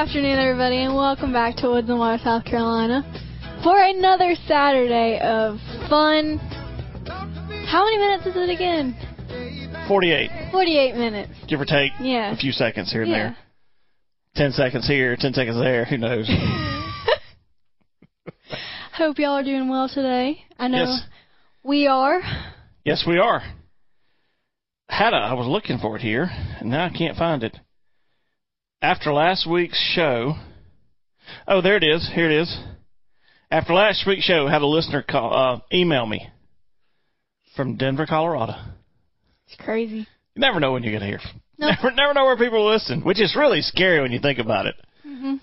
afternoon, everybody, and welcome back to Woods and Water, South Carolina, for another Saturday of fun. How many minutes is it again? 48, 48 minutes. give or take Yeah. a few seconds here and Yeah. there. 10 seconds here, 10 seconds there, who knows. Hope y'all are doing well today. I know Yes. we are. yes, we are. Had a, I was looking for it here, and now I can't find it. After last week's show, oh, there it is. Here it is. After last week's show, had a listener call, uh, email me from Denver, Colorado. It's crazy. You never know when you're going to hear. Nope. Never, never know where people listen, which is really scary when you think about it. hmm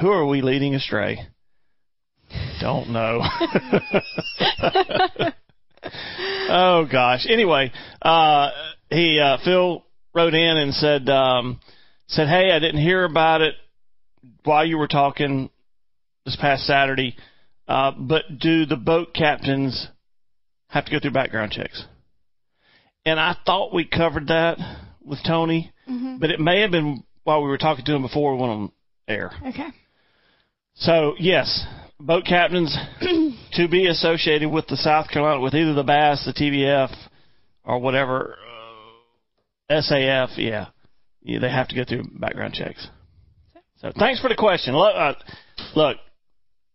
Who are we leading astray? Don't know. oh gosh. Anyway, uh, he uh, Phil wrote in and said um, said, "Hey, I didn't hear about it while you were talking this past Saturday, uh, but do the boat captains have to go through background checks?" And I thought we covered that with Tony, hmm but it may have been while we were talking to him before we went on air. Okay. So yes, boat captains to be associated with the South Carolina with either the Bass, the TBF, or whatever uh, SAF. Yeah, yeah, they have to go through background checks. So thanks for the question. Look, uh, look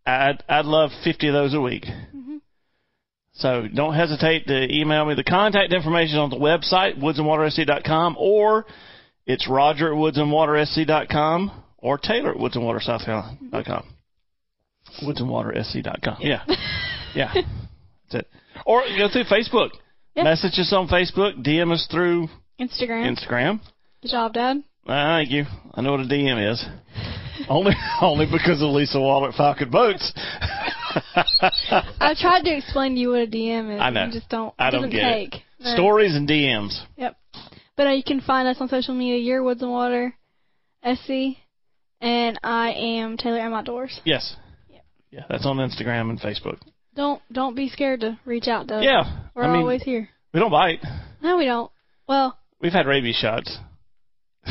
I'd I'd love fifty of those a week. hmm So don't hesitate to email me. The contact information on the website, woodsandwatersc.com, or it's roger at woodsandwatersc.com or Taylor at woodsandwatersouthcarolina.com. Woodsandwatersc.com. Yeah. Yeah. That's it. Or go through Facebook. Yeah. Message us on Facebook. DM us through Instagram. Instagram. Good job, Dad. Ah, thank you. I know what a DM is. only only because of Lisa Waller at Falcon Boats. I tried to explain to you what a DM is. I know. You just don't. I don't get it. take. Stories and DMs. Yep. But uh, you can find us on social media. Your Woods and Water, SC, and I am Taylor M Outdoors. Yes. Yep. Yeah, that's on Instagram and Facebook. Don't don't be scared to reach out to us. Yeah. We're I mean, always here. we don't bite. No, we don't. Well, We've had rabies shots.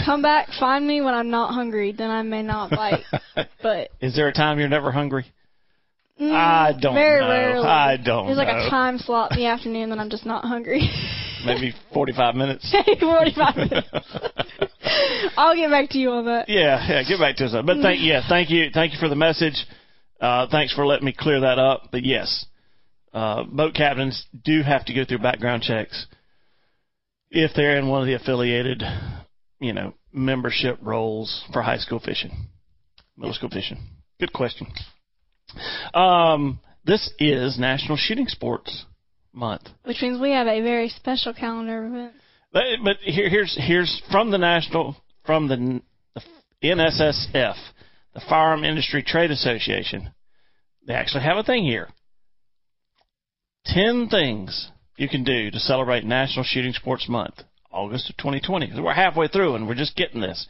Come back, find me when I'm not hungry. Then I may not bite. But Is there a time you're never hungry? mm, I don't very know. rarely. I don't There's like know. a time slot in the afternoon that I'm just not hungry. Maybe 45 minutes. 45 minutes. I'll get back to you on that. Yeah, yeah. Get back to us. But thank yeah, thank you, thank you for the message. Uh, thanks for letting me clear that up. But yes, uh, boat captains do have to go through background checks if they're in one of the affiliated, you know, membership roles for high school fishing, middle school fishing. Good question. Um, this is National Shooting Sports Month. Which means we have a very special calendar of events. But, but here, here's here's from the national from the, the NSSF, the Firearm Industry Trade Association. They actually have a thing here. Ten things you can do to celebrate National Shooting Sports Month, August of 2020. We're halfway through and we're just getting this.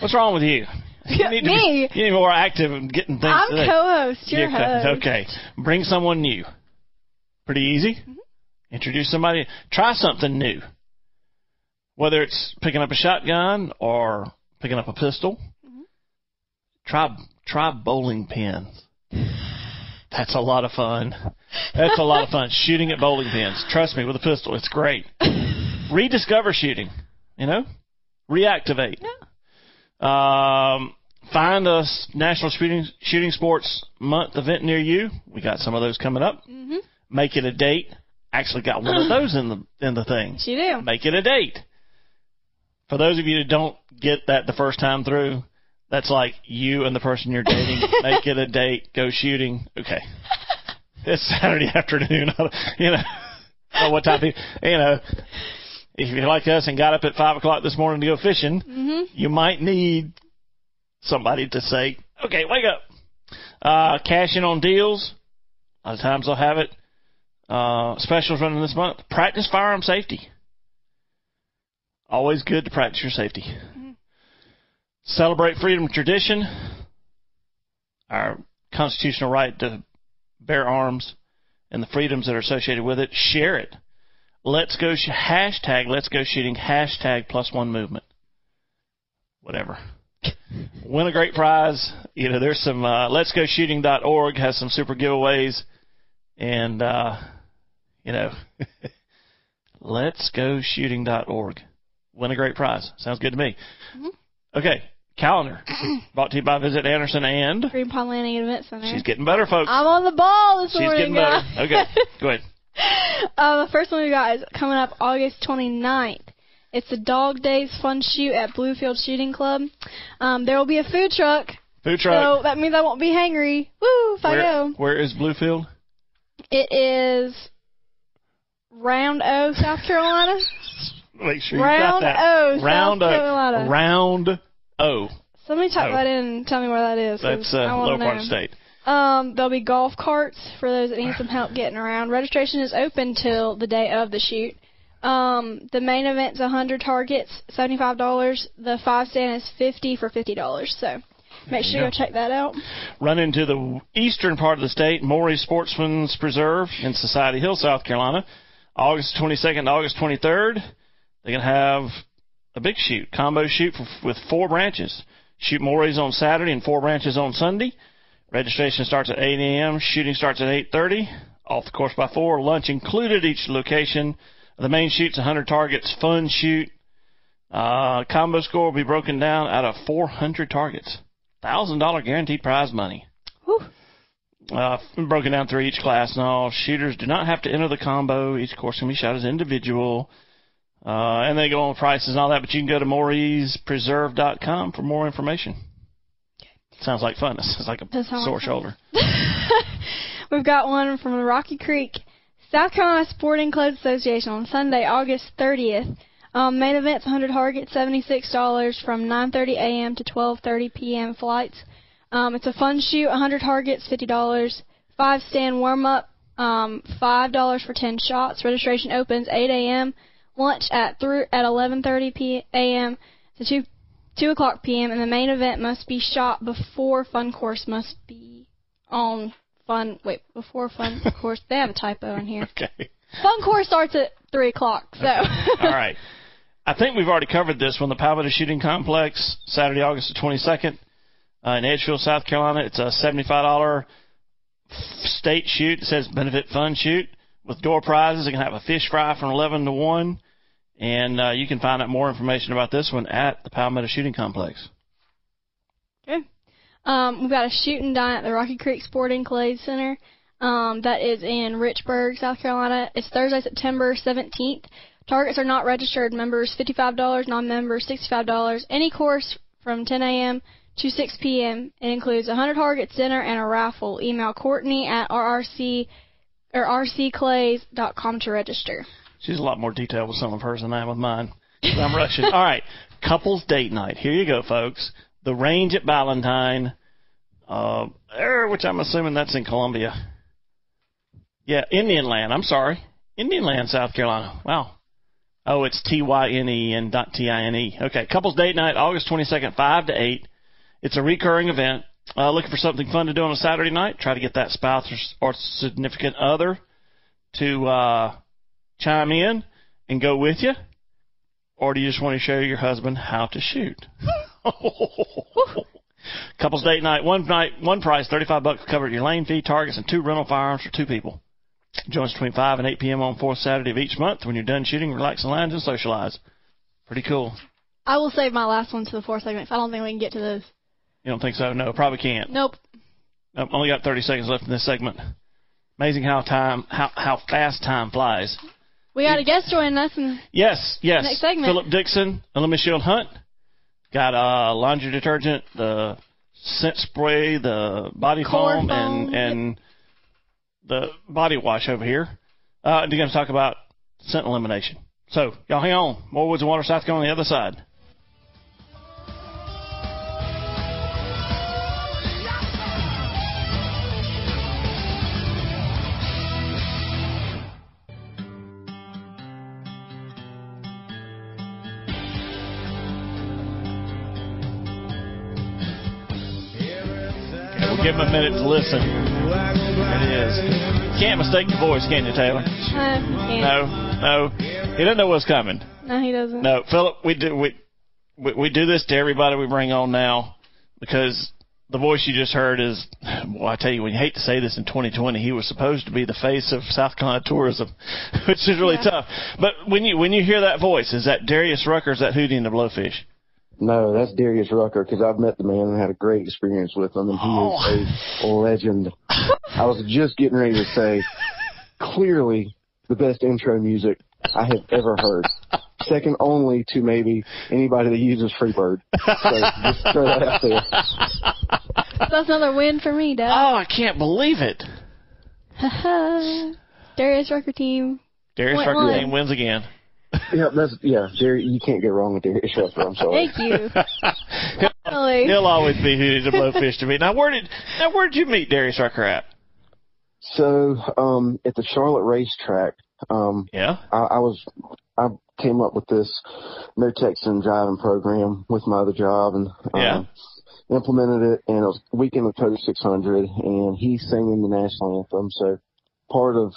What's wrong with you? You need to Me? be, you need more active and getting things. I'm today. co-host. You're host. Okay. Bring someone new. Pretty easy. Mm-hmm. Introduce somebody. Try something new. Whether it's picking up a shotgun or picking up a pistol. Mm-hmm. Try try bowling pins. That's a lot of fun. That's a lot of fun. Shooting at bowling pins. Trust me, with a pistol, it's great. Rediscover shooting. You know, reactivate. Yeah. Um, find a National Shooting Shooting Sports Month event near you. We got some of those coming up. Mm-hmm. Make it a date. Actually, got one of those in the in the thing. You do. Make it a date. For those of you that don't get that the first time through, That's like you and the person you're dating make it a date, go shooting. Okay, it's Saturday afternoon. You know, know what time? You know, if you're like us and got up at five o'clock this morning to go fishing, hmm you might need somebody to say, "Okay, wake up." Uh, cash in on deals. A lot of times they'll have it. Uh, specials running this month. Practice firearm safety. Always good to practice your safety. Celebrate freedom and tradition. Our constitutional right to bear arms and the freedoms that are associated with it. Share it. Let's go sh- hashtag Let's go shooting hashtag plus one movement. Whatever. Win a great prize. You know, there's some uh, Let's Go Shooting.org has some super giveaways, and uh, you know, Let's Go Shooting.org. Win a great prize. Sounds good to me. Okay, calendar brought to you by Visit Anderson and Green Pond Landing Event Center. she's getting better, folks. I'm on the ball this She's morning, She's getting better. Okay, go ahead. uh, the first one we got is coming up August 29th. It's the Dog Days Fun Shoot at Bluefield Shooting Club. Um, there will be a food truck, Food truck. so that means I won't be hangry. Woo, if I where, go. where is Bluefield? It is Round O, South Carolina. Make sure you Round got that. O, South Round O. Carolina. Round O. Somebody type Oh. that in and tell me where that is. That's uh, I lower part state. Um, there'll be golf carts for those that need some help getting around. Registration is open till the day of the shoot. Um, the main event's 100 targets, $75. The five stand is 50 for $50. So make sure you go check that out. Run into the eastern part of the state, Moree Sportsman's Preserve in Society Hill, South Carolina. August 22nd to August 23rd, they're going to have a big shoot, combo shoot for, with four branches. Shoot Moree's on Saturday and four branches on Sunday. Registration starts at 8 a.m. Shooting starts at 8:30. Off the course by four. Lunch included each location. The main shoot's 100 targets. Fun shoot. Uh, combo score will be broken down out of 400 targets. Thousand dollar guaranteed prize money. Whew. Uh, broken down through each class and all. Shooters do not have to enter the combo. Each course can be shot as individual. Uh, and they go on prices and all that, but you can go to MoreesPreserve.com for more information. Sounds like fun. Is like a sore like shoulder. We've got one from the Rocky Creek South Carolina Sporting Clays Association on Sunday, August 30th. Um, main event's 100 targets, $76 from 9:30 a.m. to 12:30 p.m. flights. Um, it's a fun shoot, 100 targets, $50. Five stand warm up, um, $5 for 10 shots. Registration opens 8 a.m. Lunch at through at 11:30 p- a.m. to 2 2 o'clock p.m. and the main event must be shot before fun course must be on fun. Wait, before fun course. They have a typo in here. Okay. Fun course starts at three o'clock. So. All right. I think we've already covered this one. The Palmetto Shooting Complex, Saturday, August the 22nd, uh, in Edgefield, South Carolina. It's a $75 state shoot. It says benefit fun shoot with door prizes. You can have a fish fry from 11 to 1. And uh, you can find out more information about this one at the Palmetto Shooting Complex. Okay. Um, we've got a shoot and dine at the Rocky Creek Sporting Clays Center. Um, that is in Richburg, South Carolina. It's Thursday, September 17th. Targets are not registered. Members $55, non-members $65. Any course from 10 a.m. to 6 p.m. It includes 100 targets, dinner, and a raffle. Email Courtney at rrc or rcclays.com to register. She's a lot more detailed with some of hers than I am with mine. I'm rushing. All right, couples date night. Here you go, folks. The range at Ballantyne, uh, er, which I'm assuming that's in Columbia. Yeah, Indian Land. I'm sorry, Indian Land, South Carolina. Wow. Oh, it's T Y N E and not T I N E. Okay, couples date night, August 22nd, five to eight. It's a recurring event. Uh, looking for something fun to do on a Saturday night? Try to get that spouse or, or significant other to uh, chime in and go with you? Or do you just want to show your husband how to shoot? Couples date night, one night, one price, thirty-five bucks to cover your lane fee, targets, and two rental firearms for two people. Join us between five and eight p.m. on fourth Saturday of each month. When you're done shooting, relax in lounge and socialize. Pretty cool. I will save my last one to the fourth segment. I don't think we can get to those. You don't think so? No, probably can't. Nope. Nope, only got thirty seconds left in this segment. Amazing how time, how how fast time flies. We got a guest joining us, and Yes, yes. Next segment. Philip Dixon and Michelle Hunt. got uh, laundry detergent, the scent spray, the body foam, foam, and and the body wash over here. Uh, and they're going to talk about scent elimination. So y'all hang on. More Woods and Water South Carolina on the other side. Give him a minute to listen. It is. Can't mistake the voice, can you, Taylor? Uh. No, no. He doesn't know what's coming. No, he doesn't. No, Philip, we do we, we we do this to everybody we bring on now because the voice you just heard is well, I tell you, when you hate to say this in 2020, he was supposed to be the face of South Carolina tourism, which is really Yeah. tough. But when you when you hear that voice, is that Darius Rucker? or Is that Hootie and the Blowfish? No, that's Darius Rucker because I've met the man and had a great experience with him, and he Oh. is a legend. I was just getting ready to say, clearly the best intro music I have ever heard. Second only to maybe anybody that uses Freebird. So just throw that out there. That's another win for me, Dad. Oh, I can't believe it. Darius Rucker team. Darius Rucker team wins again. Yeah, that's yeah. Jerry, you can't get wrong with Darius Rucker. I'm sorry. Thank you. he'll, he'll always be Hootie the Blowfish to me. Now where did now where did you meet Darius Rucker at? So um, at the Charlotte racetrack, um, Yeah. I, I was I came up with this no texting driving program with my other job and Yeah. um, implemented it and it was weekend of Coast 600 and he's singing the national anthem. So part of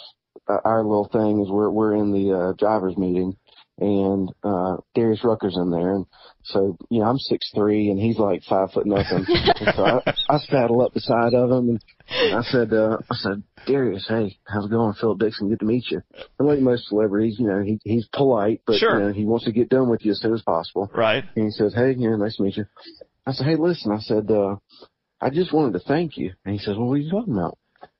uh, our little thing is we're we're in the uh, drivers meeting and uh Darius Rucker's in there and so you know I'm six three and he's like five foot nothing. so I, I saddle up beside of him and I said, uh, I said, Darius, hey, how's it going? Philip Dixon, good to meet you. And like most celebrities, you know, he he's polite, but Sure. you know, he wants to get done with you as soon as possible. Right. And he says, Hey, yeah, nice to meet you. I said, Hey, listen, I said, uh, I just wanted to thank you. And he says, Well, what are you talking about?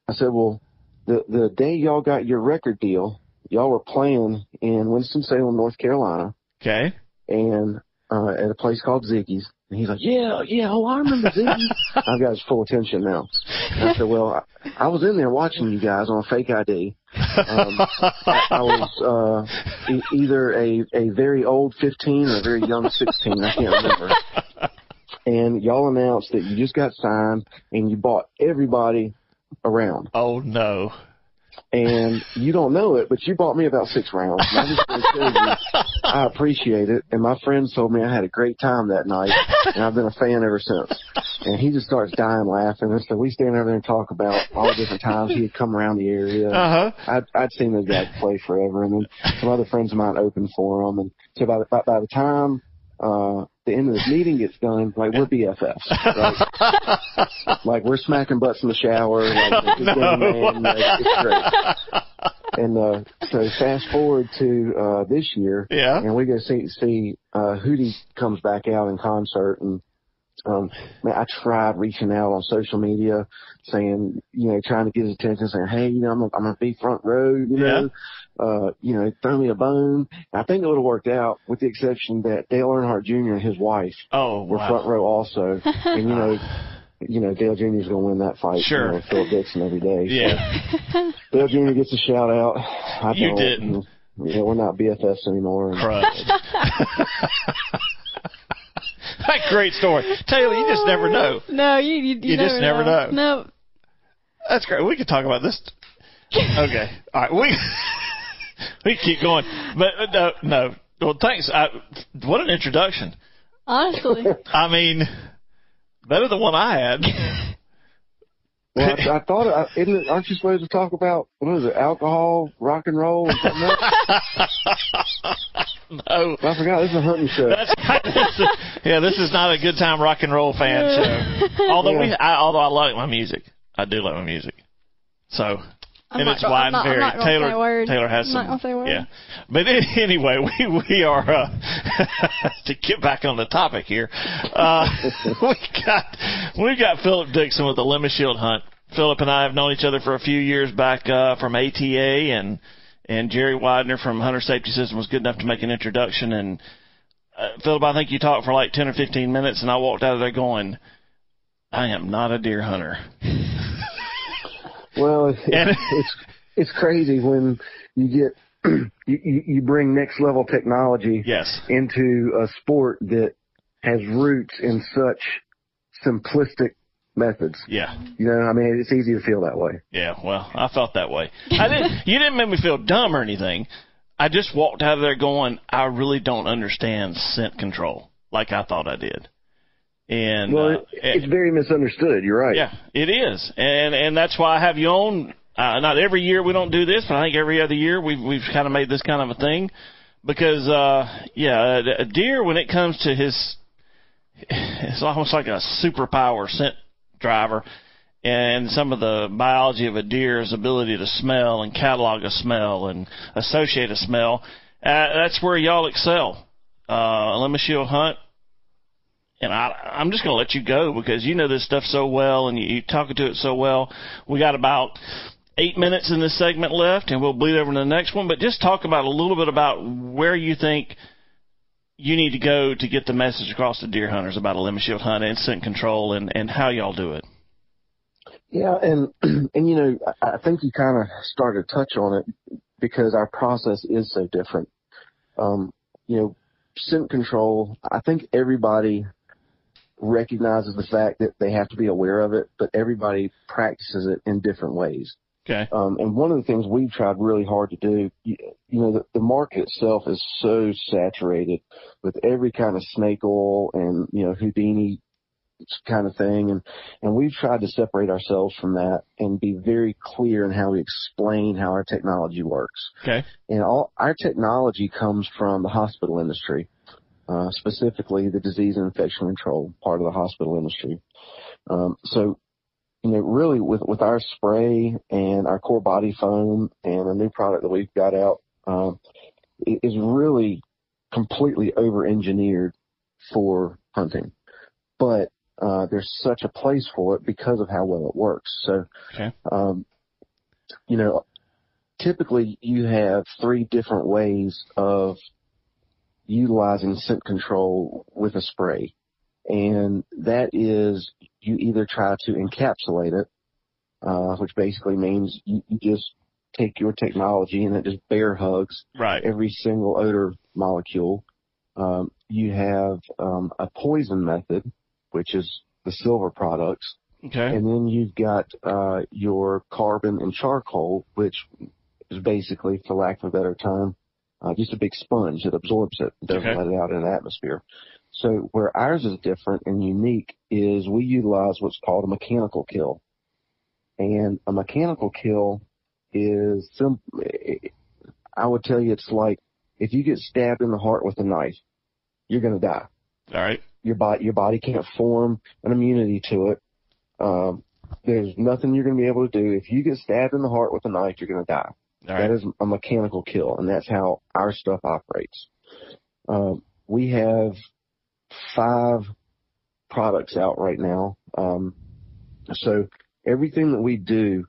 I said, Well, the the day y'all got your record deal, y'all were playing in Winston Salem, North Carolina, Okay. and uh at a place called Ziggy's. And he's like, Yeah, yeah, oh I remember Ziggy's. I've got his full attention now. And I said, Well, I, I was in there watching you guys on a fake ID. Um, I, I was uh, e- either a a very old 15 or a very young 16. I can't remember. And y'all announced that you just got signed and you bought everybody around. Oh no. And you don't know it, but you bought me about six rounds. And I'm just going to tell you, I appreciate it. And my friends told me I had a great time that night, and I've been a fan ever since. And he just starts dying laughing. And so we stand over there and talk about all the different times he had come around the area. Uh huh. I'd, I'd seen those guys play forever, and then some other friends of mine opened for him. And so by the, by, by the time uh, the end of this meeting gets done, like we're BFFs, right? like we're smacking butts in the shower, like No. man, like. And uh, so fast forward to uh, this year, Yeah. and we go see see uh, Hootie comes back out in concert, and um, man, I tried reaching out on social media, saying, you know, trying to get his attention, saying, hey, you know, I'm gonna, I'm gonna be front row, you know, uh, you know, throw me a bone. And I think it would have worked out, with the exception that Dale Earnhardt Jr. and his wife Oh were wow. front row also, and you know. You know, Dale Jr. is going to win that fight. Sure. You know, Phil Dixon every day. Yeah. Dale Jr. gets a shout out. I You didn't. You know, we're not BFFs anymore. Crud. that great story, Taylor. You just never know. No, you you, you, You just never know. No. That's great. We could talk about this. Okay. All right. We we keep going, but uh, no, no. Well, thanks. I, what an introduction. Honestly. I mean, better than one I had. Well, I, I thought, I, isn't it, aren't you supposed to talk about what is it, alcohol, rock and roll, and something else? no. I forgot. This is a hunting show. That's this is, yeah. This is not a good time rock and roll fan show. Although we, I, although I like my music, I do like my music. So, and not it's I'm not- and I'm not Taylor, say a word. Taylor has I'm some. not say a word. Yeah, but anyway, we we are uh, to get back on the topic here. Uh, we got we've got Philip Dixon with the Lemon Shield Hunt. Philip and I have known each other for a few years back uh, from ATA, and and Jerry Widener from Hunter Safety System was good enough to make an introduction and uh, Philip, I think you talked for like ten or fifteen minutes, and I walked out of there going, "I am not a deer hunter." Well, it's, And- it's it's crazy when you get you you bring next level technology Yes. into a sport that has roots in such simplistic methods. Yeah. You know, I mean, it's easy to feel that way. Yeah. Well, I felt that way. I didn't. You didn't make me feel dumb or anything. I just walked out of there going, "I really don't understand scent control like I thought I did." And Well, uh, it, it's very misunderstood. You're right. Yeah, it is, and and that's why I have you on. Uh, not every year we don't do this, but I think every other year we've we've kind of made this kind of a thing because uh yeah, a, a deer when it comes to his, it's almost like a superpower scent driver, and some of the biology of a deer's ability to smell and catalog a smell and associate a smell. Uh, that's where y'all excel. Uh, Lemon Shield Hunt and I, I'm just going to let you go because you know this stuff so well and you, you're talking to it so well. We got about eight minutes in this segment left, and we'll bleed over to the next one. But just talk about a little bit about where you think you need to go to get the message across to deer hunters about a Lemon Shield Hunt and scent control and, and how y'all do it. Yeah, and and you know, I I think you kind of started to touch on it because our process is so different. Um, you know, scent control. I think everybody recognizes the fact that they have to be aware of it, but everybody practices it in different ways. Okay. Um, and one of the things we've tried really hard to do, you, you know, the, the market itself is so saturated with every kind of snake oil and, you know, Houdini kind of thing. And, and we've tried to separate ourselves from that and be very clear in how we explain how our technology works. Okay. And all our technology comes from the hospital industry, uh, specifically the disease and infection control part of the hospital industry. Um, so, you know, really with, with our spray and our core body foam and a new product that we've got out, um, it is really completely over engineered for hunting. But, uh, there's such a place for it because of how well it works. So, Okay. um, you know, typically you have three different ways of utilizing scent control with a spray. And that is you either try to encapsulate it, uh, which basically means you, you just take your technology and it just bear hugs Right. every single odor molecule. Um, you have um, a poison method, which is the silver products, Okay. and then you've got uh, your carbon and charcoal, which is basically, for lack of a better term, uh, just a big sponge that absorbs it, doesn't Okay. let it out in the atmosphere. So where ours is different and unique is we utilize what's called a mechanical kill, and a mechanical kill is sim- I would tell you it's like if you get stabbed in the heart with a knife, you're going to die All right. your body your body can't form an immunity to it. Um, there's nothing you're going to be able to do. If you get stabbed in the heart with a knife, you're going to die. All That right. is a mechanical kill, and that's how our stuff operates. Um, we have five products out right now. Um, so everything that we do,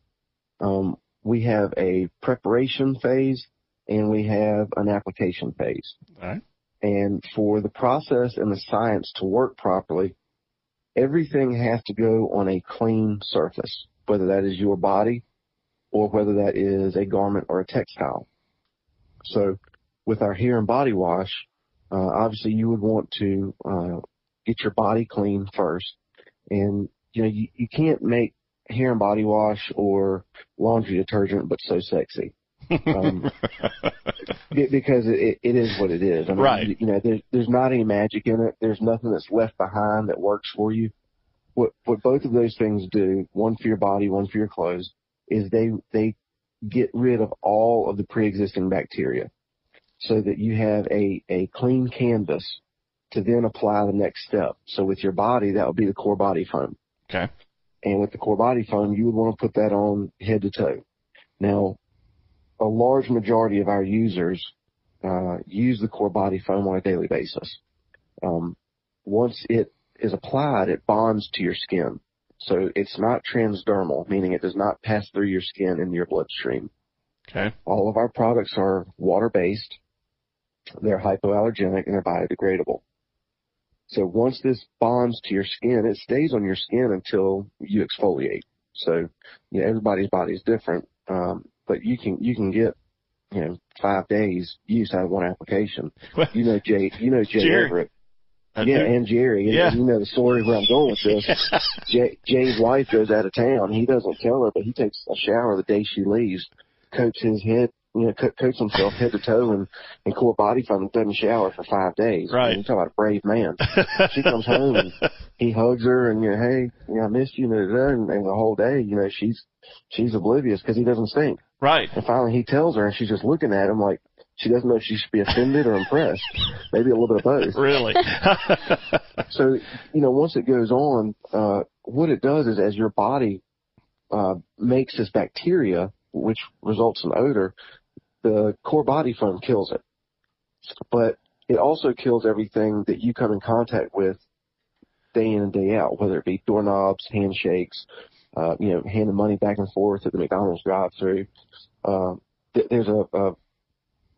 um, we have a preparation phase and we have an application phase. All right. And for the process and the science to work properly, everything has to go on a clean surface, whether that is your body or whether that is a garment or a textile. So with our hair and body wash, uh, obviously you would want to, uh, get your body clean first. And, you know, you, you can't make hair and body wash or laundry detergent, but so sexy. Um, Be- because it, it is what it is. I mean, Right. You, you know, there's there's not any magic in it. There's nothing that's left behind that works for you. What what both of those things do, one for your body, one for your clothes, is they they get rid of all of the pre-existing bacteria, so that you have a a clean canvas to then apply the next step. So with your body, that would be the core body foam. Okay. And with the core body foam, you would want to put that on head to toe. Now, a large majority of our users uh, use the core body foam on a daily basis. Um, once it is applied, it bonds to your skin. So it's not transdermal, meaning it does not pass through your skin into your bloodstream. Okay. All of our products are water based. they're hypoallergenic and they're biodegradable. So once this bonds to your skin, it stays on your skin until you exfoliate. So, you know, everybody's body is different. Um, but you can, you can get, you know, five days use out of one application. You know, Jay, you know, Jay. Everett. I yeah, do. and Jerry. And, Yeah. and you know the story where I'm going with this. Jay, Jay's wife goes out of town. He doesn't tell her, but he takes a shower the day she leaves, coats his head, you know, co- coats himself head to toe in, in core body foam and doesn't shower for five days. Right. And you talk about a brave man. she comes home and he hugs her and, you know, hey, you know, I missed you, and, and, and the whole day, you know, she's, she's oblivious because he doesn't stink. Right. And finally he tells her and she's just looking at him like she doesn't know if she should be offended or impressed. Maybe a little bit of both. Really. So, you know, once it goes on, uh, what it does is as your body, uh, makes this bacteria, which results in odor, the core body foam kills it. But it also kills everything that you come in contact with day in and day out, whether it be doorknobs, handshakes, uh, you know, handing money back and forth at the McDonald's drive-through. Uh, th- there's a, a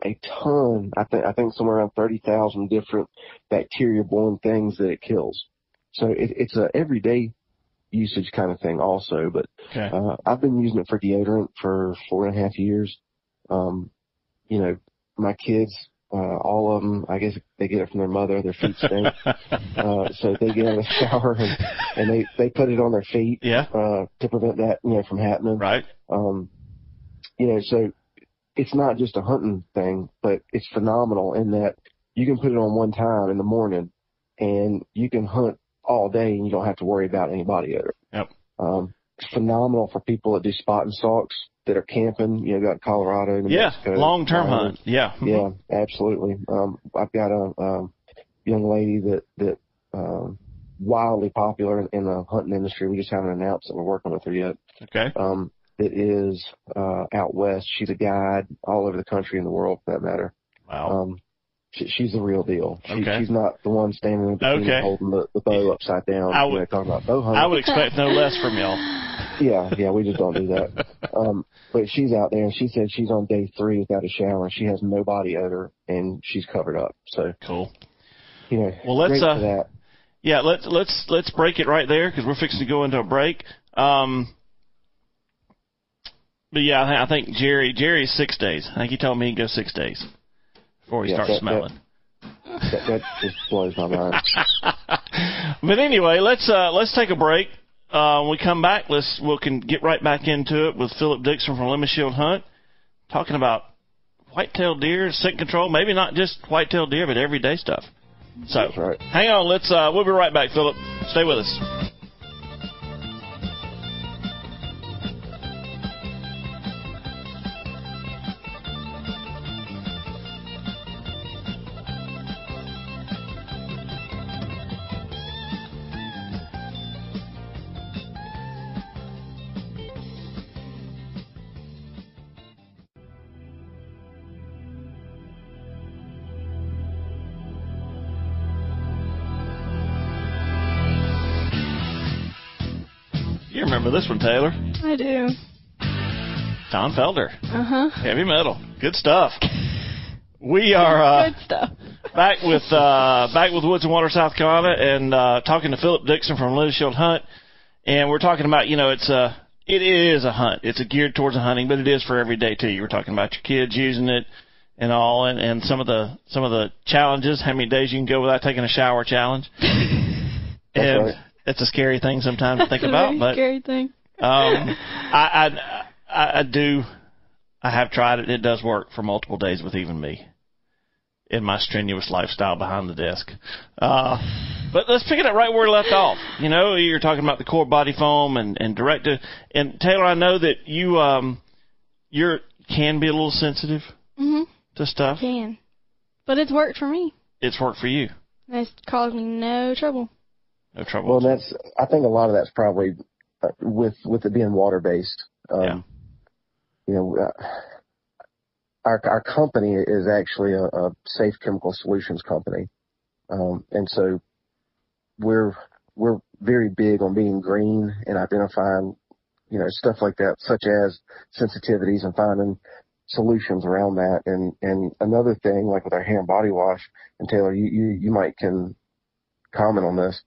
a ton. I think I think somewhere around thirty thousand different bacteria-borne things that it kills. So it, it's a everyday usage kind of thing, also. But Okay. uh, I've been using it for deodorant for four and a half years. Um, you know, my kids, uh, all of them, I guess they get it from their mother. Their feet stink, uh, so they get of the shower and, and they they put it on their feet Yeah. uh, to prevent that, you know, from happening. Right. Um, you know, so it's not just a hunting thing, but it's phenomenal in that you can put it on one time in the morning and you can hunt all day and you don't have to worry about any body odor. Yep. Um, it's phenomenal for people that do spot and stalks that are camping, you know, got Colorado, New Yeah. Long term Wyoming. hunt. Yeah. Yeah, absolutely. Um, I've got a um, young lady that that um, wildly popular in, in the hunting industry. We just haven't announced that we're working with her yet. Okay. Um, that is uh, out west. She's a guide all over the country and the world, for that matter. Wow. Um, she, she's the real deal. She, Okay. She's not the one standing in between Okay. holding the, the bow upside down. I you know, would- talking about bow hunting. I would expect no less from y'all. Yeah, yeah, we just don't do that. Um, but she's out there and she said she's on day three without a shower and she has no body odor and she's covered up. So, Cool. you know, Well, let's, uh, that. Yeah, let's let's let's break it right there because we're fixing to go into a break. Um, but yeah, I, I think Jerry Jerry's six days. I think he told me he'd go six days before he Yeah, starts that- smelling. That, that just blows my mind. but anyway, let's uh, let's take a break. Uh, when we come back, let's we can get right back into it with Philip Dixon from Lemon Shield Hunt, talking about white-tailed deer, scent control. Maybe not just white-tailed deer, but everyday stuff. So, right. hang on. Let's uh, we'll be right back, Philip. Stay with us. Taylor? I do. Tom Felder, Uh huh. heavy metal, good stuff. We are uh, Good stuff. back with uh, back with Woods and Water, South Carolina, and uh, talking to Philip Dixon from Lemon Shield Hunt, and we're talking about you know it's a it is a hunt. It's a geared towards a hunting, but it is for every day too. You were talking about your kids using it and all, and, and some of the some of the challenges. How many days you can go without taking a shower challenge, and right. it's a scary thing sometimes to think It's a about, very but scary thing. Um, I, I, I, I do. I have tried it. It does work for multiple days with even me in my strenuous lifestyle behind the desk. Uh, but let's pick it up right where we left off. You know, you're talking about the core body foam and, and direct to, and Taylor, I know that you, um, you're, can be a little sensitive Mhm. to stuff. Can. But it's worked for me. It's worked for you. It's caused me no trouble. No trouble. Well, that's. I think a lot of that's probably with with it being water based. Um, Yeah. You know, uh, our our company is actually a, a safe chemical solutions company, um, and so we're we're very big on being green and identifying, you know, stuff like that, such as sensitivities and finding solutions around that. And and another thing, like with our hair and body wash, and Taylor, you you, you might can comment on this.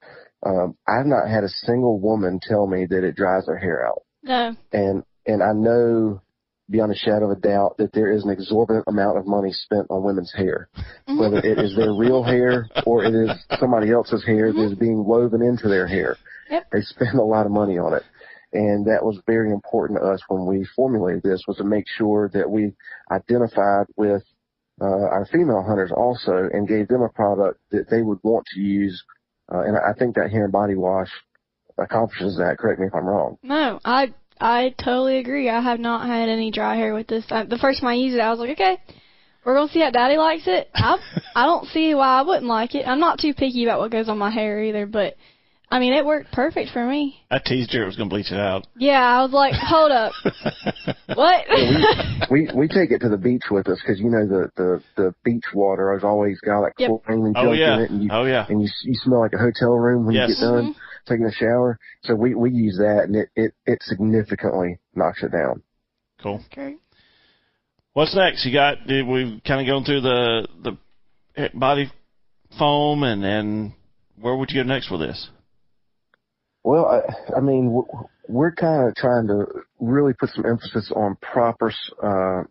Um, I've not had a single woman tell me that it dries their hair out. No. And and I know beyond a shadow of a doubt that there is an exorbitant amount of money spent on women's hair, Mm-hmm. whether it is their real hair or it is somebody else's hair that is being woven into their hair. Yep. They spend a lot of money on it. And that was very important to us when we formulated this was to make sure that we identified with uh, our female hunters also and gave them a product that they would want to use. Uh, and I think that hair and body wash accomplishes that. Correct me if I'm wrong. No, I I totally agree. I have not had any dry hair with this. I, the first time I used it, I was like, okay, we're gonna see how Daddy likes it. I I don't see why I wouldn't like it. I'm not too picky about what goes on my hair either, but I mean, it worked perfect for me. I teased her it was going to bleach it out. Yeah, I was like, hold up, what? we we take it to the beach with us because you know the the the beach water has always got like Yep. chlorine and Oh yeah. in it, and you Oh yeah. and you you smell like a hotel room when Yes. you get done mm-hmm. taking a shower. So we we use that, and it it it significantly knocks it down. Cool. Okay. What's next? You got did we kind of going through the the body foam and and where would you go next with this? Well, I, I mean, we're kind of trying to really put some emphasis on proper uh,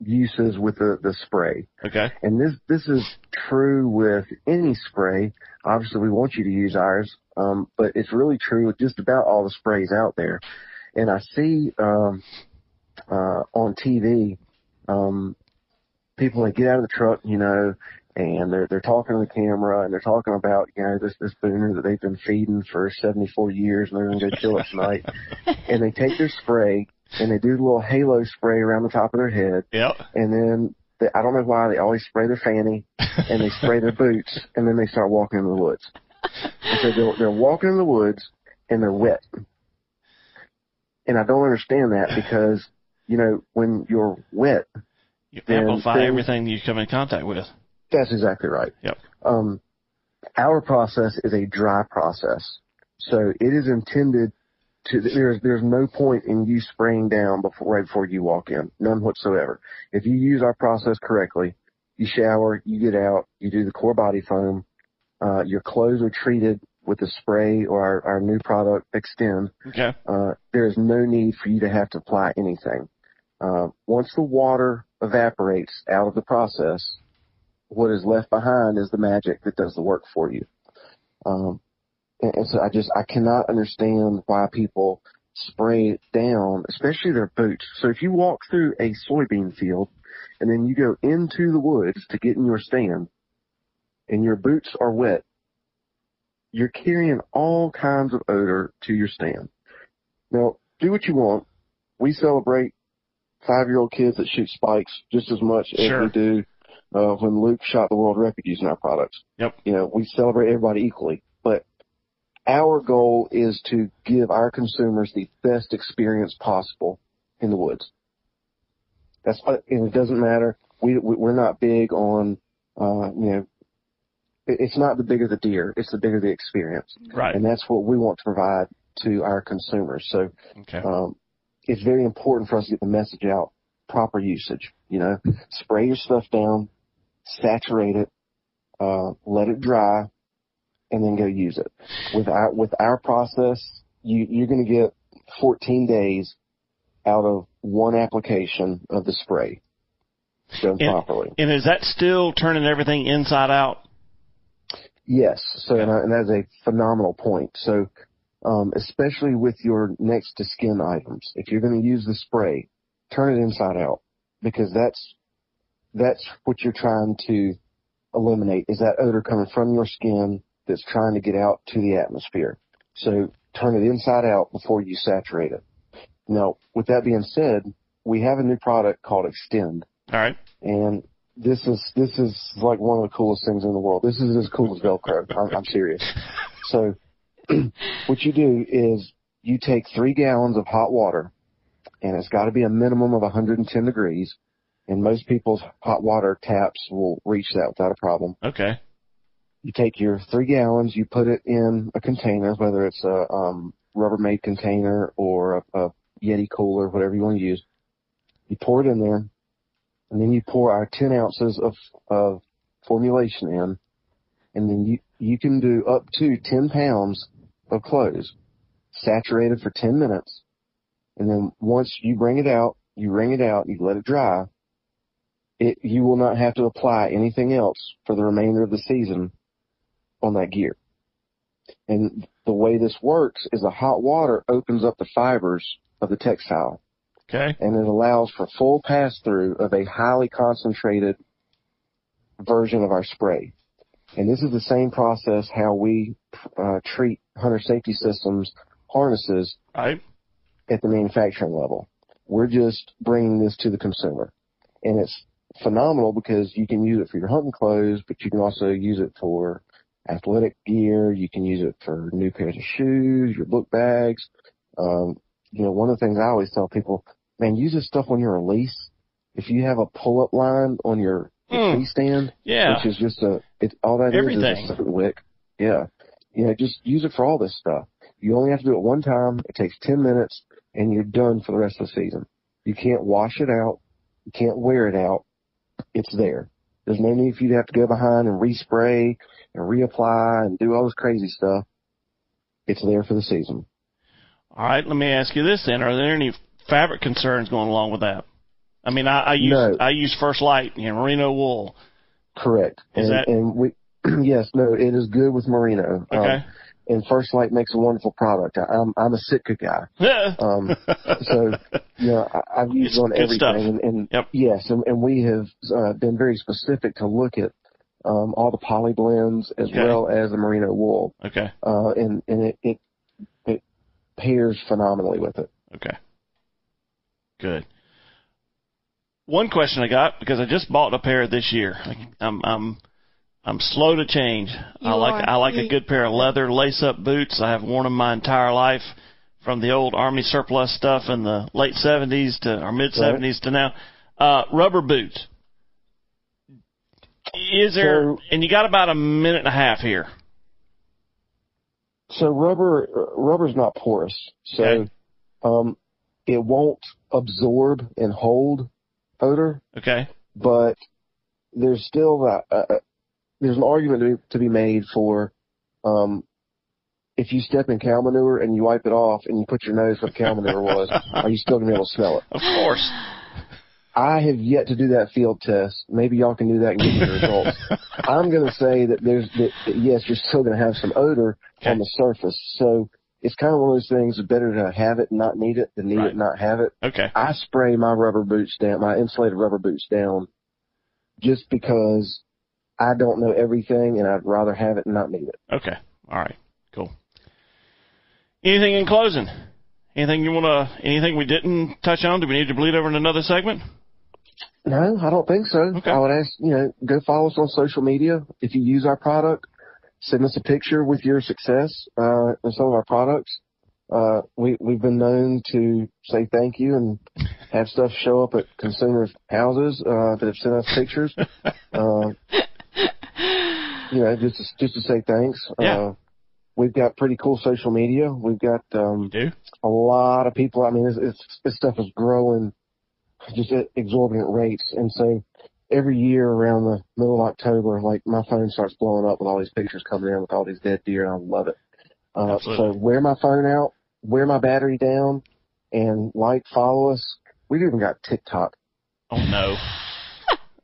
uses with the, the spray. Okay. And this this is true with any spray. Obviously, we want you to use ours, um, but it's really true with just about all the sprays out there. And I see um, uh, on TV um, people that get out of the truck, you know, and they're they're talking to the camera and they're talking about you know this this booner that they've been feeding for 74 years and they're going to go kill it tonight. and they take their spray and they do the little halo spray around the top of their head Yep. and then they, I don't know why they always spray their fanny and they spray their boots and then they start walking in the woods. And so they're, they're walking in the woods and they're wet. And I don't understand that because, you know, when you're wet, You amplify things- everything you come in contact with. That's exactly right. Yep. Um, our process is a dry process. So it is intended to, there's, there's no point in you spraying down before, right before you walk in. None whatsoever. If you use our process correctly, you shower, you get out, you do the core body foam, uh, your clothes are treated with the spray or our, our new product Extend. Okay. Uh, there is no need for you to have to apply anything. Uh, once the water evaporates out of the process, what is left behind is the magic that does the work for you. Um, and, and so I just I cannot understand why people spray down, especially their boots. So if you walk through a soybean field and then you go into the woods to get in your stand, and your boots are wet, you're carrying all kinds of odor to your stand. Now, do what you want. We celebrate five-year-old kids that shoot spikes just as much Sure. as we do uh, when Luke shot the world record using our products. Yep. You know, we celebrate everybody equally, but our goal is to give our consumers the best experience possible in the woods. That's and it doesn't matter. We we- we're not big on uh, you know. it- It's not the bigger the deer; it's the bigger the experience, Right. and that's what we want to provide to our consumers. So Okay. um, it's very important for us to get the message out. Proper usage, you know, spray your stuff down, saturate it, uh, let it dry, and then go use it. With our with our process, you you're going to get 14 days out of one application of the spray done And- properly. And is that still turning everything inside out? Yes. So, and, I- and that's a phenomenal point. So, um, especially with your next to skin items, if you're going to use the spray, turn it inside out because that's, that's what you're trying to eliminate is that odor coming from your skin that's trying to get out to the atmosphere. So turn it inside out before you saturate it. Now, with that being said, we have a new product called Extend All right. and this is this is like one of the coolest things in the world. This is as cool as Velcro. I'm, I'm serious. So, what you do is you take three gallons of hot water, and it's got to be a minimum of 110 degrees. And most people's hot water taps will reach that without a problem. Okay. You take your three gallons, you put it in a container, whether it's a um, Rubbermaid container or a, a Yeti cooler, whatever you want to use. You pour it in there, and then you pour our 10 ounces of, of formulation in, and then you, you can do up to 10 pounds of close, saturated for 10 minutes, and then once you bring it out, you wring it out, you let it dry, it, you will not have to apply anything else for the remainder of the season on that gear. And the way this works is the hot water opens up the fibers of the textile Okay. and it allows for full pass through of a highly concentrated version of our spray. And this is the same process how we uh, treat hunter safety systems harnesses Right. at the manufacturing level. We're just bringing this to the consumer. And it's phenomenal because you can use it for your hunting clothes, but you can also use it for athletic gear. You can use it for new pairs of shoes, your book bags. Um, you know, one of the things I always tell people, man, use this stuff on your release. If you have a pull-up line on your Hmm. tree stand, Yeah. which is just a, it's all that is Everything. is a wick. Yeah. You know, just use it for all this stuff. You only have to do it one time. It takes 10 minutes and you're done for the rest of the season. You can't wash it out. You can't wear it out. It's there. There's no need for you to have to go behind and respray and reapply and do all this crazy stuff. It's there for the season. All right. Let me ask you this then: Are there any fabric concerns going along with that? I mean, I, I use No. I use First Lite, you know, merino wool. Correct. Is and, that- and we, yes, no, it is good with merino. Um, Okay. And First Lite makes a wonderful product. I, I'm, I'm a Sitka guy. Um, so, you know, I, I've used It's on everything, stuff. and, and Yep. yes, and, and we have uh, been very specific to look at um, all the poly blends as Okay. well as the merino wool, okay. uh, and and it, it it pairs phenomenally with it. Okay. Good. One question I got because I just bought a pair this year. I'm I'm I'm slow to change. I like are. I like a good pair of leather lace-up boots. I have worn them my entire life, from the old army surplus stuff in the late '70s to or mid '70s to now. Uh, rubber boots. Is there? So- and you got about a minute and a half here. So rubber rubber's not porous, so Okay. um, it won't absorb and hold odor. Okay. but there's still that, uh, there's an argument to be, to be made for um, if you step in cow manure and you wipe it off and you put your nose where the cow manure was, are you still gonna be able to smell it? Of course. I have yet to do that field test. Maybe y'all can do that and give me the results. I'm gonna say that there's that, that yes, you're still gonna have some odor Okay. on the surface. So it's kind of one of those things. It's better to have it and not need it than need Right. it and not have it. Okay. I spray my rubber boots down, my insulated rubber boots down, just because I don't know everything and I'd rather have it and not need it. Okay. All right. Cool. Anything in closing? Anything you want to? Anything we didn't touch on? Do we need to bleed over in another segment? No, I don't think so. Okay. I would ask, you know, go follow us on social media. If you use our product, send us a picture with your success uh, in some of our products. Uh, we we've been known to say thank you and have stuff show up at consumers' houses uh, that have sent us pictures. uh, you know, just to, just to say thanks. Yeah. Uh, we've got pretty cool social media. We've got um, Do a lot of people. I mean, it's, it's, this stuff is growing just at exorbitant rates. And so every year around the middle of October, like my phone starts blowing up with all these pictures coming in with all these dead deer and I love it. Uh, so Absolutely. wear my phone out, wear my battery down and like, follow us. We've even got TikTok. Oh no,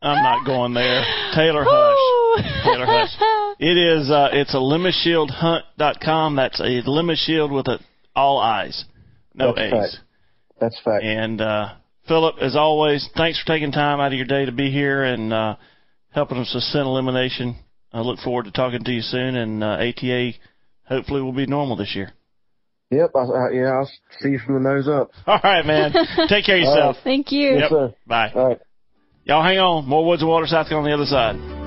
I'm not going there. Taylor Hush. Taylor Hush. It is. Uh, it's a limashieldhunt.com. That's a limashield with a, all eyes, no That's A's. fact. That's fact. And uh, Philip, as always, thanks for taking time out of your day to be here and uh, helping us with scent elimination. I look forward to talking to you soon, and uh, ATA hopefully will be normal this year. Yep. I, I, yeah, I'll see you from the nose up. All right, man. Take care of All yourself. Thank you. Yes, Yep. sir. Bye. All right. Y'all hang on. More Woods and Water South Carolina on the other side.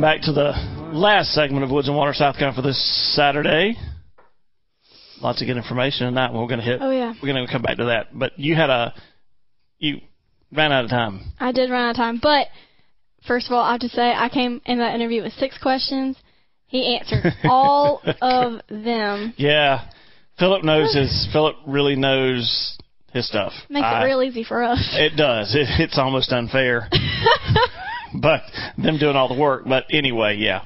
Welcome back to the last segment of Woods and Water South Carolina for this Saturday. Lots of good information in that one. We're going to hit. Oh, yeah. We're going to come back to that. But you had a you ran out of time. I did run out of time, but first of all, I have to say I came in that interview with six questions. He answered all of them. Yeah, Philip knows his. Philip really knows his stuff. Makes I- it real easy for us. It does. It, it's almost unfair. but them doing all the work. But anyway, yeah.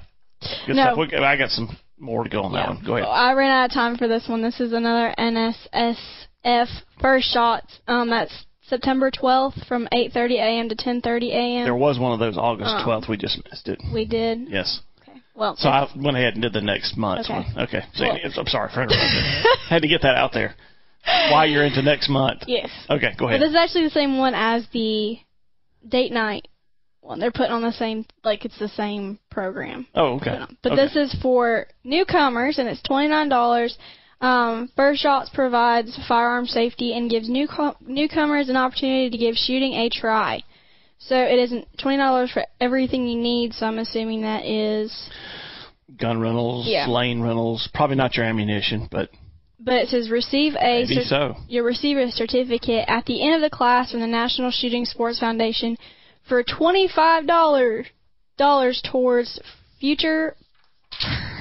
Good No. stuff. We, I got some more to go on that one. Go ahead. I ran out of time for this one. This is another NSSF first shots. Um, that's September 12th from 8:30 a.m. to 10:30 a.m. There was one of those August Oh. 12th. We just missed it. we did. Yes. Okay. Well, So I went ahead and did the next month's Okay. one. Okay. So Well- I'm sorry for interrupting. Had to get that out there. Why you're into next month. yes. Okay, go ahead. this is actually the same one as the date night one. They're putting on the same, like it's the same program. oh, okay. But Okay. this is for newcomers, and it's twenty nine dollars. Um, First Shots provides firearm safety and gives new newcomers an opportunity to give shooting a try. So it isn't twenty dollars for everything you need. So I'm assuming that is, gun rentals, Yeah. lane rentals, probably not your ammunition, but but it says receive a cer- so. you'll receive a certificate at the end of the class from the National Shooting Sports Foundation for twenty five dollars dollars towards future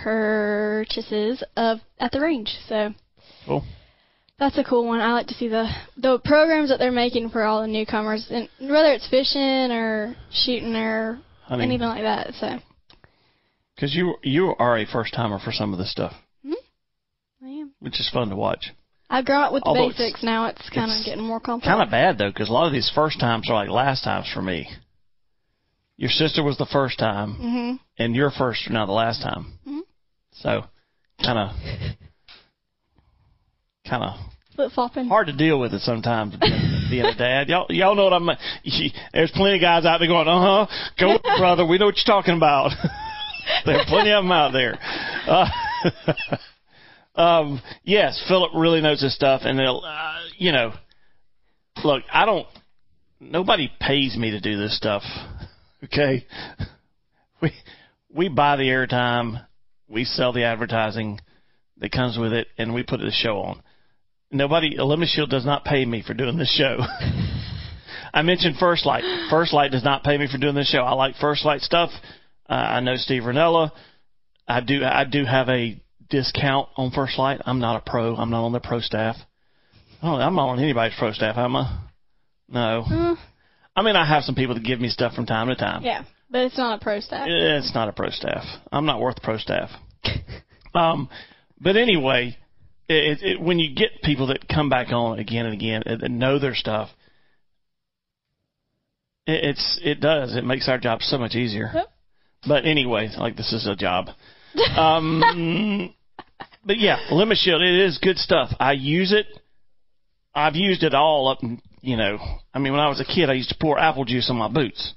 purchases of at the range. So Cool. that's a cool one. I like to see the the programs that they're making for all the newcomers, and whether it's fishing or shooting or Hunting. anything like that. So Because you you are a first timer for some of this stuff, mm-hmm. I am. which is fun to watch. I've grown up with the Although basics. Now it's kind of getting more complicated. Kind of bad though, because a lot of these first times are like last times for me. Your sister was the first time, Mhm. and your first now the last time. Mhm. So, kind of, kind of Flip flopping. hard to deal with it sometimes being, a dad. Y'all, y'all know what I'm. There's plenty of guys out there going, uh huh, go it, brother. We know what you're talking about. There's plenty of them out there. Uh, um, yes, Philip really knows his stuff, and they'll, uh, you know, look, I don't. Nobody pays me to do this stuff. Okay, we we buy the airtime, we sell the advertising that comes with it, and we put the show on nobody Lemon Shield does not pay me for doing this show. I mentioned First Lite. First Lite does not pay me for doing this show. I like First Lite stuff. Uh, I know Steve Rinella. I do I do have a discount on First Lite. I'm not a pro. I'm not on their pro staff. Oh, I'm not on anybody's pro staff, am I? No. Uh, I mean, I have some people that give me stuff from time to time. yeah, but it's not a pro staff. It's not a pro staff. I'm not worth pro staff. um, but anyway, it, it, when you get people that come back on again and again and, and know their stuff, it, it's it does. It makes our job so much easier. Yep. But anyway, like this is a job. Um, but yeah, Lemon Shield, it is good stuff. I use it. I've used it all up. and, You know, I mean, when I was a kid, I used to pour apple juice on my boots.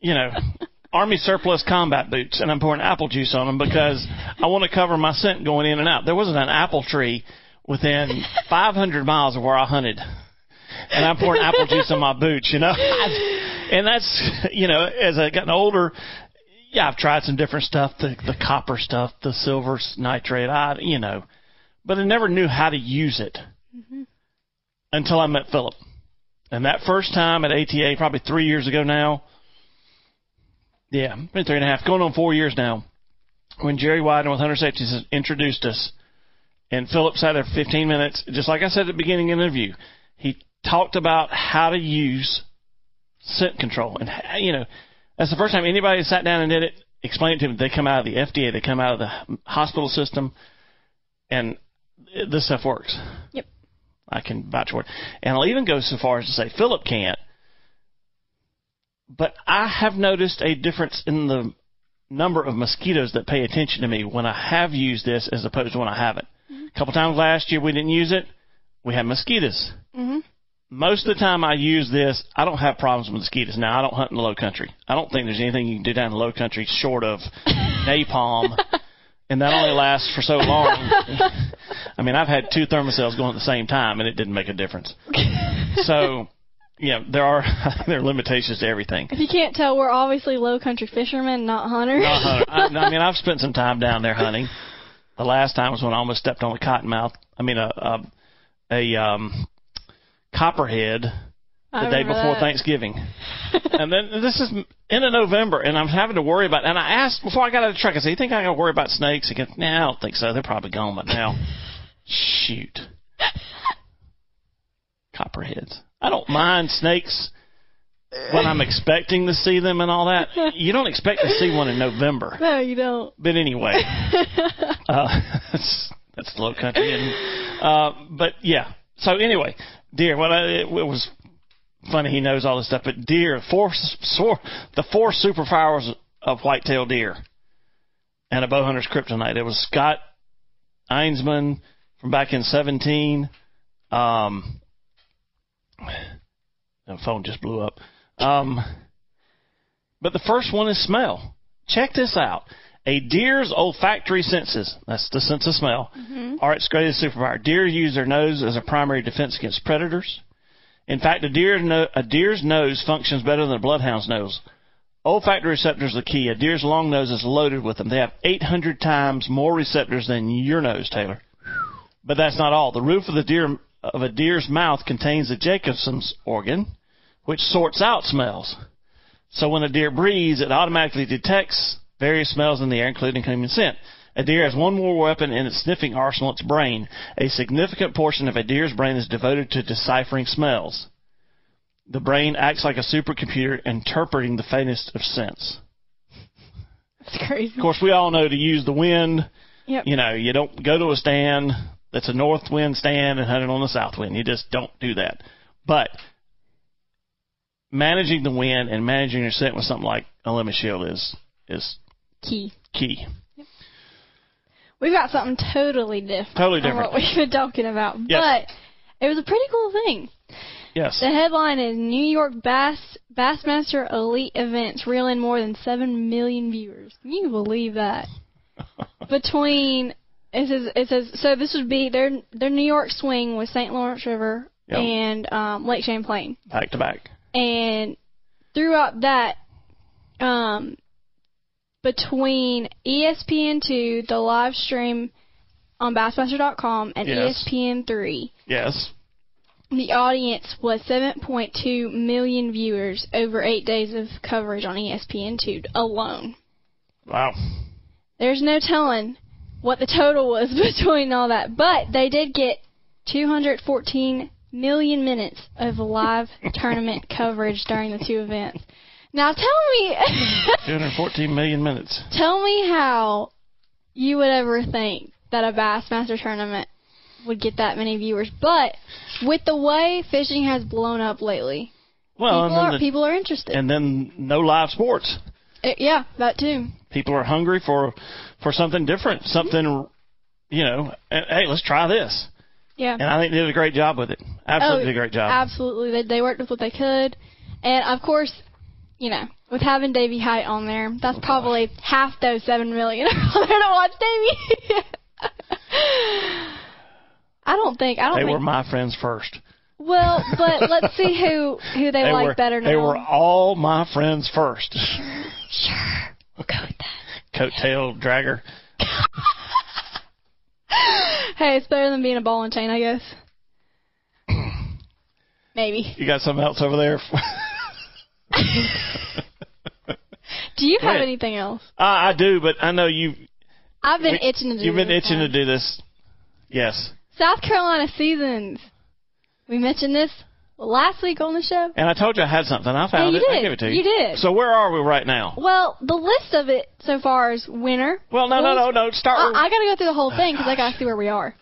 You know, Army surplus combat boots, and I'm pouring apple juice on them because I want to cover my scent going in and out. There wasn't an apple tree within 500 miles of where I hunted, and I'm pouring apple juice on my boots. You know, and that's you know, as I gotten older, yeah, I've tried some different stuff, the the copper stuff, the silver nitrate, I you know, but I never knew how to use it mm-hmm. until I met Philip. And that first time at ATA, probably three years ago now, yeah, been three and a half, going on four years now, when Jerry Wyden with Hunter Safety introduced us, and Philip sat there 15 minutes, just like I said at the beginning of the interview, he talked about how to use scent control. And, you know, that's the first time anybody sat down and did it, explained it to them. They come out of the FDA, they come out of the hospital system, and this stuff works. Yep. I can vouch for it. And I'll even go so far as to say Philip can't. But I have noticed a difference in the number of mosquitoes that pay attention to me when I have used this as opposed to when I haven't. A couple times last year we didn't use it. We had mosquitoes. Mhm. Most of the time I use this, I don't have problems with mosquitoes. Now I don't hunt in the low country. I don't think there's anything you can do down in the low country short of napalm, and that only lasts for so long. I mean, I've had two Thermacells going at the same time, and it didn't make a difference. So, yeah, there are there are limitations to everything. If you can't tell, we're obviously low country fishermen, not hunters. Not hunter. I, I mean, I've spent some time down there hunting. The last time was when I almost stepped on a cottonmouth. I mean, a a, a um, copperhead the day before that. Thanksgiving. and then this is end of November, and I'm having to worry about. And I asked before I got out of the truck, I said, "You think I got to worry about snakes?" He goes, "Nah, I don't think so. They're probably gone by now." Shoot, copperheads. I don't mind snakes when I'm expecting to see them and all that. You don't expect to see one in November, No, you don't. but anyway, uh, that's that's the low country. And, uh, but yeah. So anyway, deer. Well, I, it, was funny. He knows all this stuff. But deer, four, four the four superpowers of whitetail deer, and a bow hunter's kryptonite. It was Scott Einsmann from back in seventeen. Um, the phone just blew up. Um, but the first one is smell. Check this out. A deer's olfactory senses, that's the sense of smell, mm-hmm. are its greatest superpower. Deer use their nose as a primary defense against predators. In fact, a, deer no, a deer's nose functions better than a bloodhound's nose. Olfactory receptors are key. A deer's long nose is loaded with them. They have 800 times more receptors than your nose, Taylor. But that's not all. The roof of the deer of a deer's mouth contains the Jacobson's organ, which sorts out smells. So when a deer breathes, it automatically detects various smells in the air, including human scent. A deer has one more weapon in its sniffing arsenal, its brain. A significant portion of a deer's brain is devoted to deciphering smells. The brain acts like a supercomputer interpreting the faintest of scents. It's crazy. Of course, we all know to use the wind. Yep. You know, you don't go to a stand that's a north wind stand and hunt it on the south wind. You just don't do that. But managing the wind and managing your scent with something like a lemon shield is is Key. key. We've got something totally different. Totally From different. what we've been talking about. Yes. But it was a pretty cool thing. Yes. The headline is New York Bass Bassmaster Elite Events reel in more than seven million viewers. Can you believe that? Between it says it says so this would be their their New York swing with St. Lawrence River Yep. and um, Lake Champlain. Back to back. and throughout that, um, between E ESPN2, the live stream on Bassmaster.com, and Yes. ESPN3, Yes. the audience was 7.2 million viewers over eight days of coverage on E ESPN2 alone. Wow. There's no telling what the total was between all that, but they did get 214 million minutes of live tournament coverage during the two events. Now tell me, 214 million minutes. tell me how you would ever think that a Bassmaster tournament would get that many viewers. But with the way fishing has blown up lately, Well, people, are, the- people are interested. and then no live sports. Uh, yeah, that too. People are hungry for for something different, something you know. And, hey, let's try this. Yeah. And I think they did a great job with it. Absolutely Oh, did a great job. Absolutely, they, they worked with what they could, and of course, you know, with having Davy Hite on there, that's oh, probably half those seven million are there to watch Davy. I don't think. I don't they think. were my friends first. well, but let's see who who they, They like were better now. they were all my friends first. sure. We'll go with that. Coattail dragger. Hey, it's better than being a ball and chain, I guess. Maybe. You got something else over there? Do you have anything else? uh, I do, but I know you. I've been we- itching to do. This. You've been this itching to one. do this. Yes, South Carolina seasons. We mentioned this last week on the show. and I told you I had something. I found you it. I did. give it to you. You did. So where are we right now? Well, the list of it so far is winter. Well, no, no, no, no. Start. I, with- I got to go through the whole thing because I got to see where we are.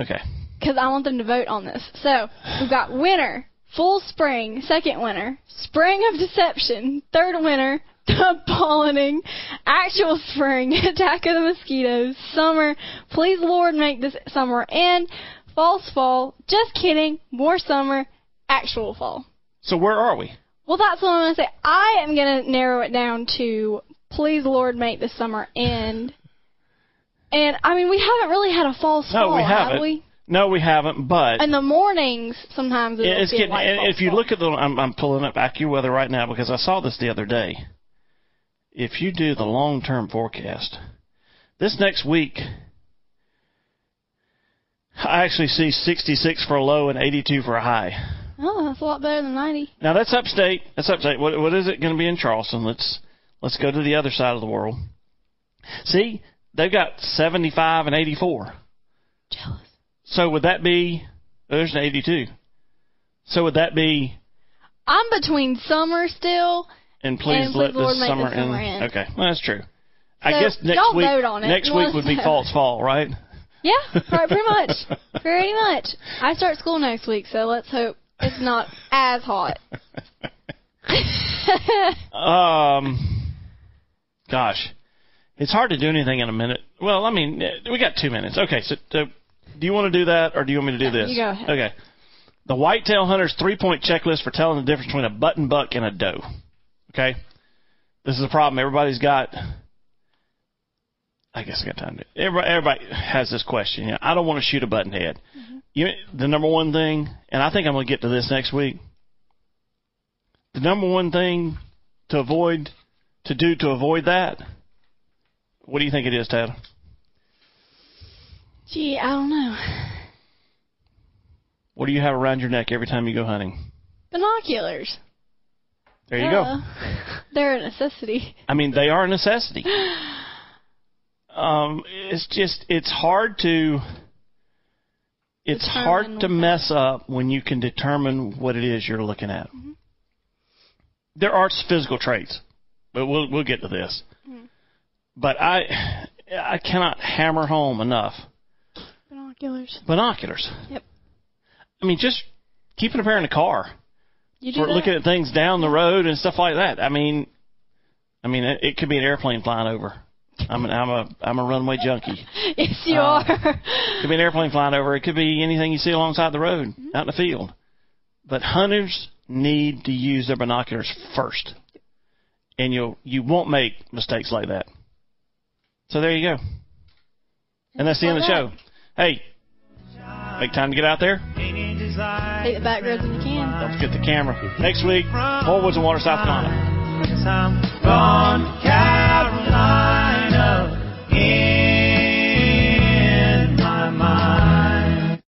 okay. Because I want them to vote on this. So we've got winter, full spring, second winter, spring of deception, third winter, pollinating, actual spring, attack of the mosquitoes, summer, please Lord make this summer end, false fall, just kidding, more summer, actual fall. So where are we? Well, that's what I'm going to say. I am going to narrow it down to please Lord make this summer end. And I mean, we haven't really had a false No, fall, we have haven't. we? No, we haven't. But In the mornings, sometimes it'll it's getting. if you look at the, I'm, I'm pulling up AccuWeather right now because I saw this the other day. If you do the long-term forecast, this next week, I actually see 66 for a low and 82 for a high. oh, that's a lot better than 90. Now that's upstate. That's upstate. What what is it going to be in Charleston? Let's let's go to the other side of the world. See, they've got 75 and 84. Jealous. So would that be? There's an 82. So would that be? I'm between summer still. And please And let please, this summer, the summer end. end. Okay, well, that's true. I guess next week. vote on it. Next week would be false fall, right? Yeah, right, pretty much. Pretty much. I start school next week, so let's hope it's not as hot. Um, gosh, it's hard to do anything in a minute. Well, I mean, we got two minutes. Okay, so, so do you want to do that, or do you want me to do this? You go ahead. Okay. The whitetail hunter's three-point checklist for telling the difference between a button buck and a doe. Okay, this is a problem. Everybody's got. I guess I got time to. Everybody, everybody has this question. You know, I don't want to shoot a button head. Mm-hmm. You, the number one thing, and I think I'm going to get to this next week. The number one thing to avoid, to do to avoid that. What do you think it is, Tad? Gee, I don't know. What do you have around your neck every time you go hunting? Binoculars. There you go. They're a necessity. I mean, they are a necessity. Um, it's just it's hard to it's Determine hard to mess up when you can determine what it is you're looking at. There are physical traits, but we'll we'll get to this. But I I cannot hammer home enough Binoculars. binoculars. Yep. I mean, just keeping a pair in the car You do for that? looking at things down the road and stuff like that. I mean, I mean, it, it could be an airplane flying over. I'm an, I'm a I'm a runway junkie. yes, you Uh, are. It could be an airplane flying over. It could be anything you see alongside the road, Mm-hmm. out in the field. But hunters need to use their binoculars first, and you'll you won't make mistakes like that. So there you go. And that's the end of the show. Hey, make time to get out there. Take the back roads when you can. Don't forget the camera. Next week, Whole Woods and Water, South Carolina.